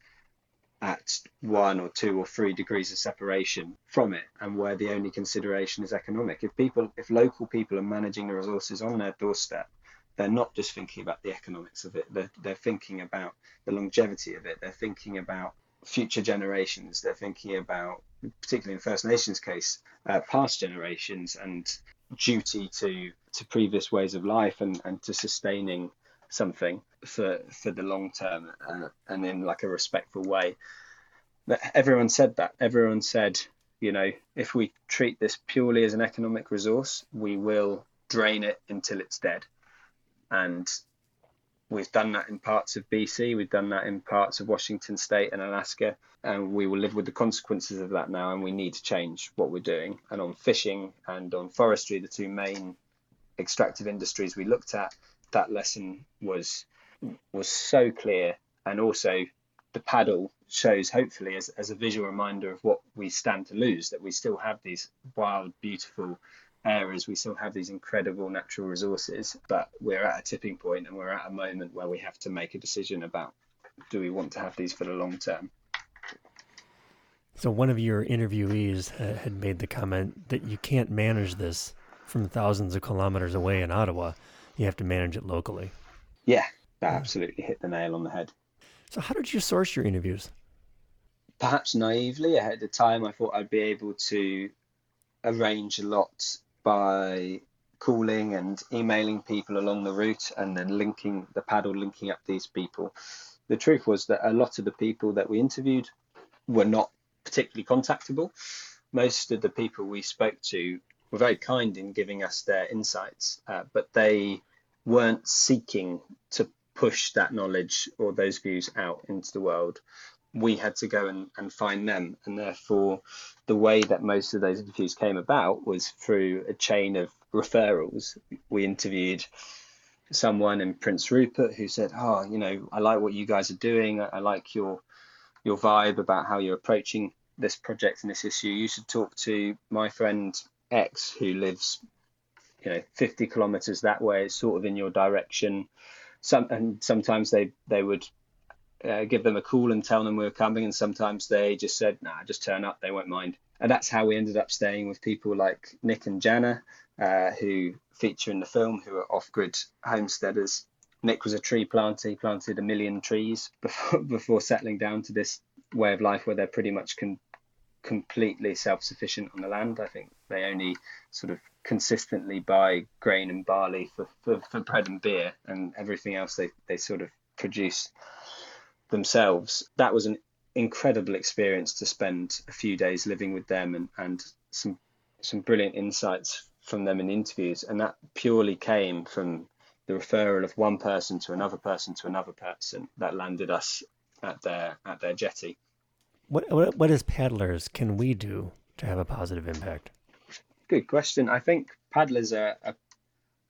B: at one or two or three degrees of separation from it and where the only consideration is economic if people if local people are managing the resources on their doorstep they're not just thinking about the economics of it they're, they're thinking about the longevity of it they're thinking about future generations they're thinking about particularly in first nations case uh, past generations and duty to to previous ways of life and, and to sustaining something for for the long term uh, and in like a respectful way. But everyone said that. Everyone said, you know, if we treat this purely as an economic resource, we will drain it until it's dead. And we've done that in parts of BC, we've done that in parts of Washington State and Alaska, and we will live with the consequences of that now. And we need to change what we're doing. And on fishing and on forestry, the two main extractive industries we looked at, that lesson was was so clear, and also the paddle shows hopefully as, as a visual reminder of what we stand to lose that we still have these wild beautiful areas we still have these incredible natural resources but we're at a tipping point and we're at a moment where we have to make a decision about do we want to have these for the long term
A: so one of your interviewees uh, had made the comment that you can't manage this from thousands of kilometers away in Ottawa you have to manage it locally.
B: Yeah, that absolutely hit the nail on the head.
A: So, how did you source your interviews?
B: Perhaps naively, ahead of time, I thought I'd be able to arrange a lot by calling and emailing people along the route and then linking the paddle, linking up these people. The truth was that a lot of the people that we interviewed were not particularly contactable. Most of the people we spoke to were very kind in giving us their insights, uh, but they weren't seeking to push that knowledge or those views out into the world. We had to go and, and find them. And therefore, the way that most of those interviews came about was through a chain of referrals. We interviewed someone in Prince Rupert who said, Oh, you know, I like what you guys are doing. I, I like your your vibe about how you're approaching this project and this issue. You should talk to my friend X who lives, you know, 50 kilometers that way, sort of in your direction. Some and sometimes they they would uh, give them a call and tell them we were coming, and sometimes they just said, "Nah, just turn up. They won't mind." And that's how we ended up staying with people like Nick and Jana, uh, who feature in the film, who are off-grid homesteaders. Nick was a tree planter. He planted a million trees before, before settling down to this way of life where they're pretty much con- completely self-sufficient on the land. I think they only sort of consistently buy grain and barley for, for, for bread and beer, and everything else they, they sort of produce themselves. That was an incredible experience to spend a few days living with them and, and some some brilliant insights from them in interviews. And that purely came from the referral of one person to another person to another person that landed us at their at their jetty.
A: What, what, what as paddlers can we do to have a positive impact?
B: Good question. I think paddlers are, are,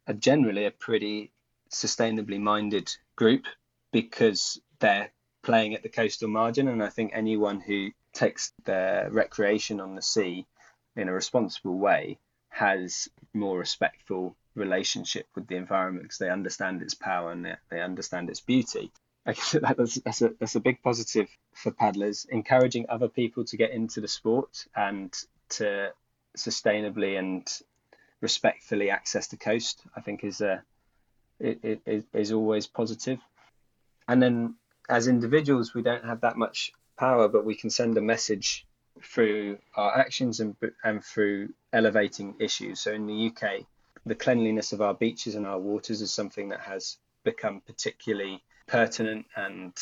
B: are generally a pretty sustainably minded group because they're playing at the coastal margin. And I think anyone who takes their recreation on the sea in a responsible way has more respectful relationship with the environment because they understand its power and they, they understand its beauty. I guess that's, that's, a, that's a big positive for paddlers. Encouraging other people to get into the sport and to sustainably and respectfully access the coast, I think is a it, it is always positive. And then as individuals, we don't have that much power, but we can send a message through our actions and and through elevating issues. So in the UK, the cleanliness of our beaches and our waters is something that has become particularly pertinent and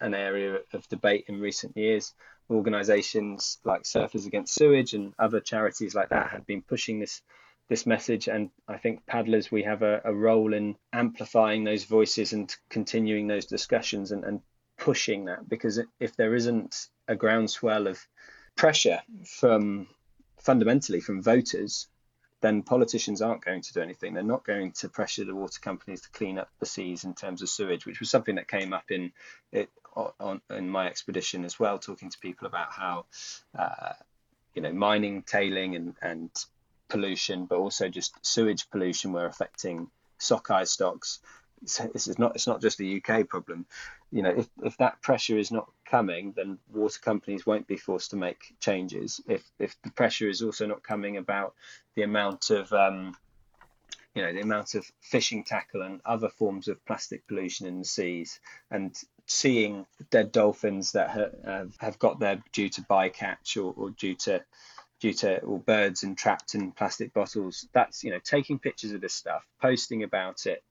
B: an area of debate in recent years. Organisations like Surfers Against Sewage and other charities like that have been pushing this this message, and I think paddlers we have a, a role in amplifying those voices and continuing those discussions and, and pushing that because if there isn't a groundswell of pressure from fundamentally from voters then politicians aren't going to do anything. They're not going to pressure the water companies to clean up the seas in terms of sewage, which was something that came up in it on in my expedition as well, talking to people about how uh, you know mining, tailing, and and pollution, but also just sewage pollution were affecting sockeye stocks. This is not it's not just a UK problem. You know, if, if that pressure is not coming, then water companies won't be forced to make changes. If if the pressure is also not coming about the amount of um, you know the amount of fishing tackle and other forms of plastic pollution in the seas, and seeing dead dolphins that have, have got there due to bycatch or, or due to due to or birds entrapped in plastic bottles. That's you know taking pictures of this stuff, posting about it,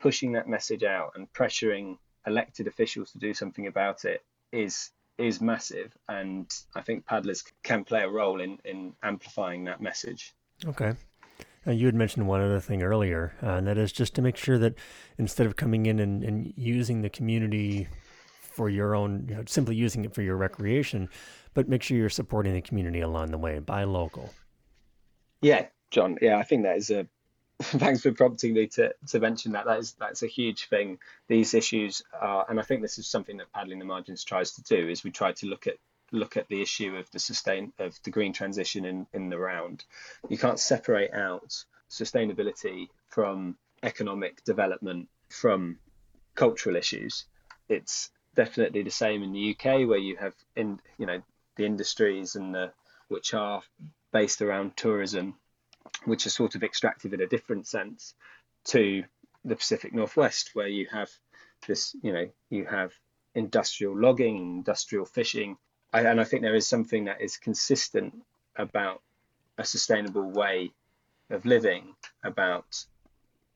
B: pushing that message out, and pressuring elected officials to do something about it is is massive, and I think paddlers can play a role in in amplifying that message.
A: Okay. Uh, you had mentioned one other thing earlier, uh, and that is just to make sure that instead of coming in and, and using the community for your own, you know, simply using it for your recreation, but make sure you're supporting the community along the way. Buy local.
B: Yeah, John. Yeah, I think that is a. Thanks for prompting me to, to mention that. That is that's a huge thing. These issues are, and I think this is something that paddling the margins tries to do. Is we try to look at look at the issue of the sustain of the green transition in in the round. You can't separate out sustainability from economic development from cultural issues. It's definitely the same in the UK where you have in you know the industries and the which are based around tourism, which are sort of extractive in a different sense to the Pacific Northwest, where you have this, you know, you have industrial logging, industrial fishing, I, and I think there is something that is consistent about a sustainable way of living, about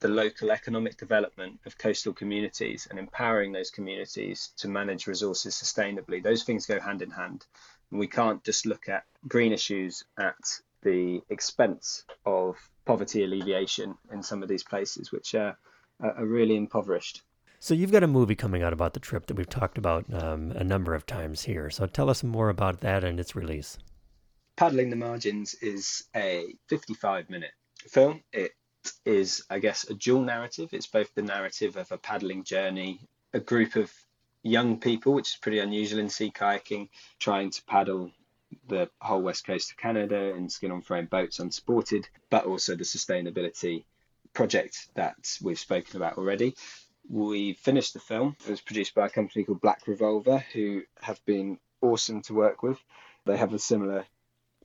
B: the local economic development of coastal communities and empowering those communities to manage resources sustainably. Those things go hand in hand. And we can't just look at green issues at the expense of poverty alleviation in some of these places, which are, are really impoverished.
A: So you've got a movie coming out about the trip that we've talked about um, a number of times here. So tell us more about that and its release.
B: Paddling the Margins is a 55 minute film. It is, I guess, a dual narrative. It's both the narrative of a paddling journey, a group of young people, which is pretty unusual in sea kayaking, trying to paddle the whole west coast of Canada in skin on frame boats unsupported, but also the sustainability project that we've spoken about already. We finished the film. It was produced by a company called Black Revolver, who have been awesome to work with. They have a similar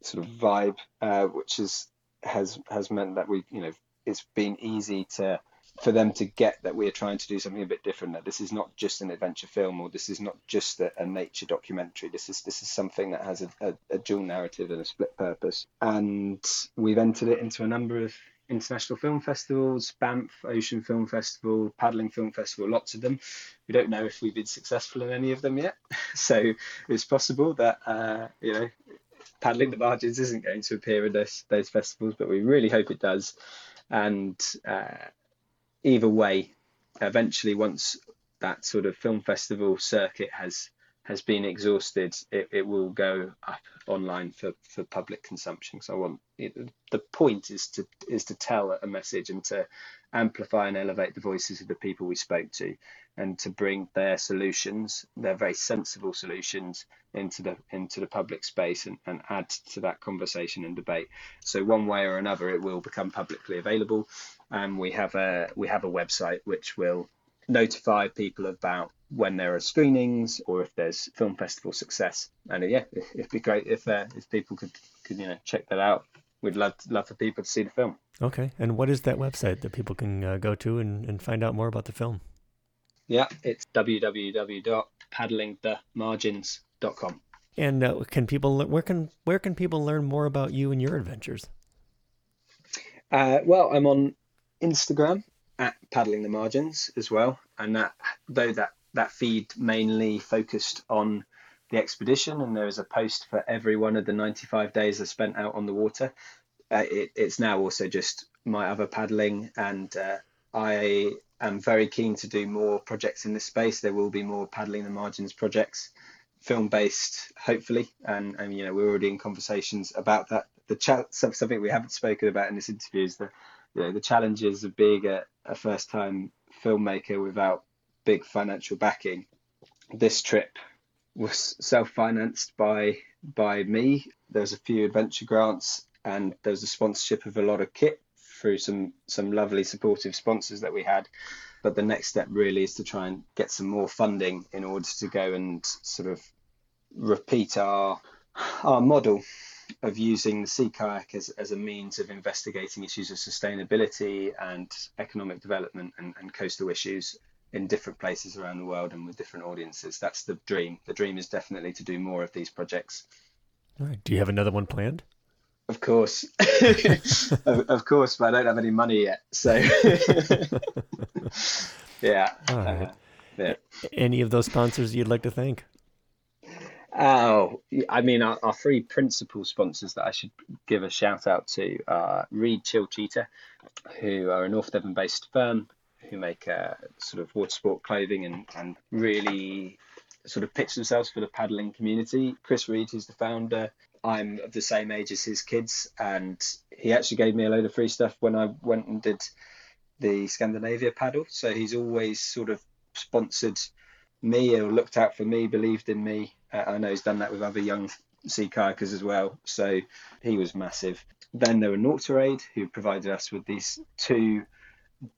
B: sort of vibe, uh, which is has has meant that we, you know, it's been easy to for them to get that we are trying to do something a bit different. That this is not just an adventure film, or this is not just a, a nature documentary. This is this is something that has a, a, a, dual narrative and a split purpose. And we've entered it into a number of international film festivals, Banff Ocean Film Festival, Paddling Film Festival, lots of them. We don't know if we've been successful in any of them yet, so it's possible that uh, you know paddling the margins isn't going to appear in those those festivals, but we really hope it does. And uh, either way, eventually, once that sort of film festival circuit has has been exhausted, it, it will go up online for, for public consumption. So I want it, the point is to is to tell a message and to amplify and elevate the voices of the people we spoke to, and to bring their solutions, their very sensible solutions, into the into the public space and, and add to that conversation and debate. So one way or another, it will become publicly available, and we have a we have a website which will notify people about when there are screenings or if there's film festival success. And yeah, it'd be great if uh, if people could could you know check that out. We'd love love for people to see the film.
A: Okay, and what is that website that people can uh, go to and, and find out more about the film?
B: Yeah, it's www.paddlingthemargins.com.
A: And uh, can people where can where can people learn more about you and your adventures?
B: Uh, well, I'm on Instagram at paddling the margins as well, and that though that that feed mainly focused on the expedition, and there is a post for every one of the 95 days I spent out on the water. Uh, it, it's now also just my other paddling, and uh, I am very keen to do more projects in this space. There will be more paddling the margins projects, film based, hopefully, and, and you know we're already in conversations about that. The cha- something we haven't spoken about in this interview is the you know, the challenges of being a, a first time filmmaker without big financial backing. This trip was self financed by by me. There's a few adventure grants and there's a sponsorship of a lot of kit through some some lovely supportive sponsors that we had. But the next step really is to try and get some more funding in order to go and sort of repeat our our model of using the sea kayak as, as a means of investigating issues of sustainability and economic development and, and coastal issues in different places around the world and with different audiences. That's the dream. The dream is definitely to do more of these projects.
A: All right. Do you have another one planned?
B: Of course, of, of, course, but I don't have any money yet. So, yeah. Uh,
A: yeah. Any of those sponsors you'd like to thank?
B: Oh, I mean, our, our, three principal sponsors that I should give a shout out to are Reed Chillcheater, who are a North Devon based firm who make uh, sort of water sport clothing and, and really sort of pitch themselves for the paddling community. Chris Reed, who's the founder, I'm of the same age as his kids, and he actually gave me a load of free stuff when I went and did the Scandinavia paddle. So he's always sort of sponsored me or looked out for me, believed in me. Uh, I know he's done that with other young sea kayakers as well. So he was massive. Then there were Nautiraid, who provided us with these two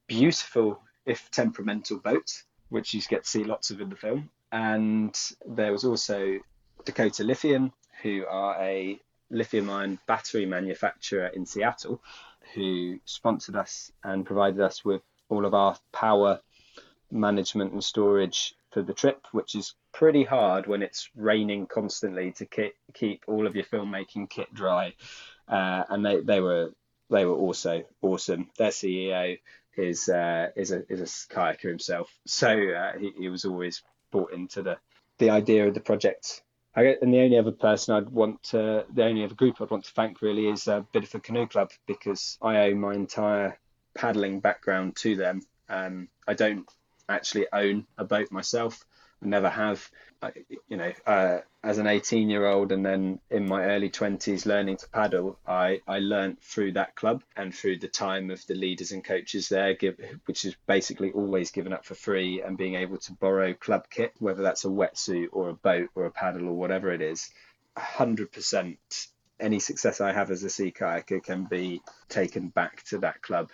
B: beautiful, if temperamental, boat, which you get to see lots of in the film. And there was also Dakota Lithium, who are a lithium ion battery manufacturer in Seattle, who sponsored us and provided us with all of our power management and storage for the trip, which is pretty hard when it's raining constantly to keep keep all of your filmmaking kit dry. Uh, and they, they were they were also awesome. Their CEO is uh, is a is a kayaker himself, so uh, he, he was always brought into the the idea of the project. I, and the only other person I'd want to, the only other group I'd want to thank really is uh, Bideford Canoe Club because I owe my entire paddling background to them. Um, I don't actually own a boat myself. Never have. I, you know, uh, as an 18 year old and then in my early 20s learning to paddle, I, I learned through that club and through the time of the leaders and coaches there, give, which is basically always given up for free and being able to borrow club kit, whether that's a wetsuit or a boat or a paddle or whatever it is. 100% any success I have as a sea kayaker can be taken back to that club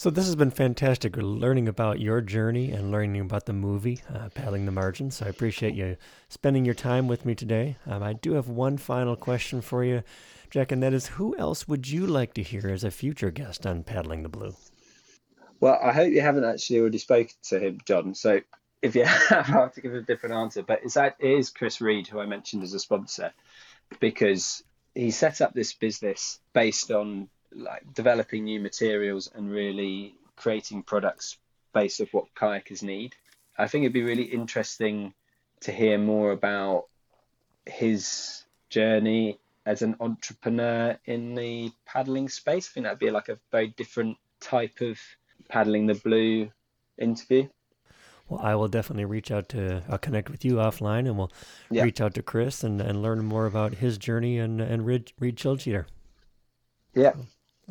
A: so this has been fantastic learning about your journey and learning about the movie, uh, Paddling the Margins. So I appreciate you spending your time with me today. Um, I do have one final question for you, Jack, and that is who else would you like to hear as a future guest on Paddling the Blue?
B: Well, I hope you haven't actually already spoken to him, John. So if you have, I'll have to give a different answer. But it's that it is Chris Reed, who I mentioned as a sponsor, because he set up this business based on like developing new materials and really creating products based off what kayakers need. I think it'd be really interesting to hear more about his journey as an entrepreneur in the paddling space. I think that'd be like a very different type of paddling the blue interview.
A: Well, I will definitely reach out to I'll connect with you offline, and we'll yeah. reach out to Chris and, and learn more about his journey and and Reed, read Chill Cheater.
B: Yeah,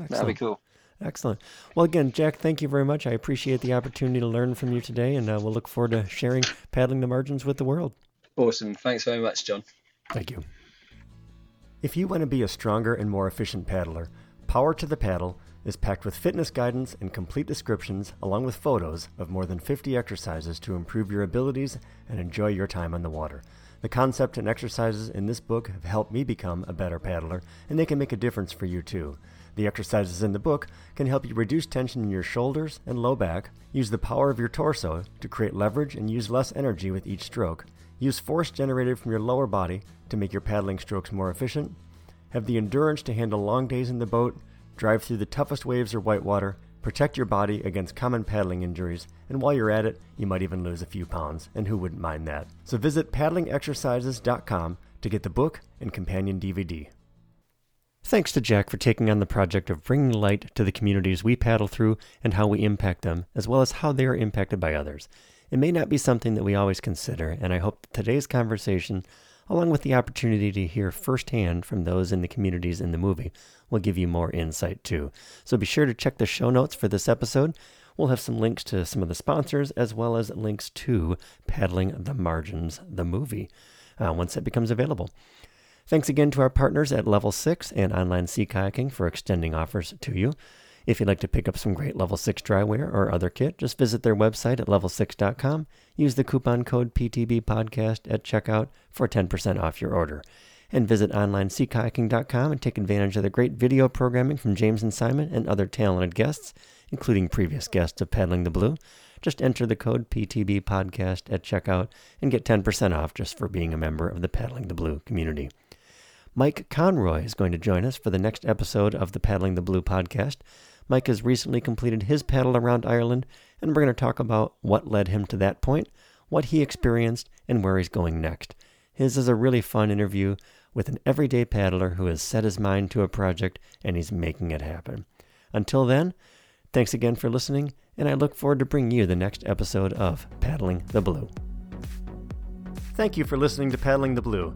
B: so, that'd be cool.
A: Excellent. Well, again, Jack, thank you very much. I appreciate the opportunity to learn from you today, and uh, we'll look forward to sharing paddling the margins with the world.
B: Awesome. Thanks very much, John.
A: Thank you. If you want to be a stronger and more efficient paddler, Power to the Paddle is packed with fitness guidance and complete descriptions, along with photos of more than 50 exercises to improve your abilities and enjoy your time on the water. The concept and exercises in this book have helped me become a better paddler, and they can make a difference for you too. The exercises in the book can help you reduce tension in your shoulders and low back, use the power of your torso to create leverage and use less energy with each stroke, use force generated from your lower body to make your paddling strokes more efficient, have the endurance to handle long days in the boat, drive through the toughest waves or whitewater, protect your body against common paddling injuries, and while you're at it, you might even lose a few pounds, and who wouldn't mind that? So visit paddlingexercises.com to get the book and companion DVD. Thanks to Jack for taking on the project of bringing light to the communities we paddle through and how we impact them, as well as how they are impacted by others. It may not be something that we always consider, and I hope today's conversation, along with the opportunity to hear firsthand from those in the communities in the movie, will give you more insight too. So be sure to check the show notes for this episode. We'll have some links to some of the sponsors, as well as links to Paddling the Margins, the movie, uh, once it becomes available. Thanks again to our partners at Level 6 and Online Sea Kayaking for extending offers to you. If you'd like to pick up some great Level 6 dryware or other kit, just visit their website at level6.com. Use the coupon code PTB Podcast at checkout for 10% off your order. And visit onlineseakayaking.com and take advantage of the great video programming from James and Simon and other talented guests, including previous guests of Paddling the Blue. Just enter the code PTB Podcast at checkout and get 10% off just for being a member of the Paddling the Blue community. Mike Conroy is going to join us for the next episode of the Paddling the Blue podcast. Mike has recently completed his paddle around Ireland, and we're going to talk about what led him to that point, what he experienced, and where he's going next. His is a really fun interview with an everyday paddler who has set his mind to a project and he's making it happen. Until then, thanks again for listening, and I look forward to bringing you the next episode of Paddling the Blue. Thank you for listening to Paddling the Blue.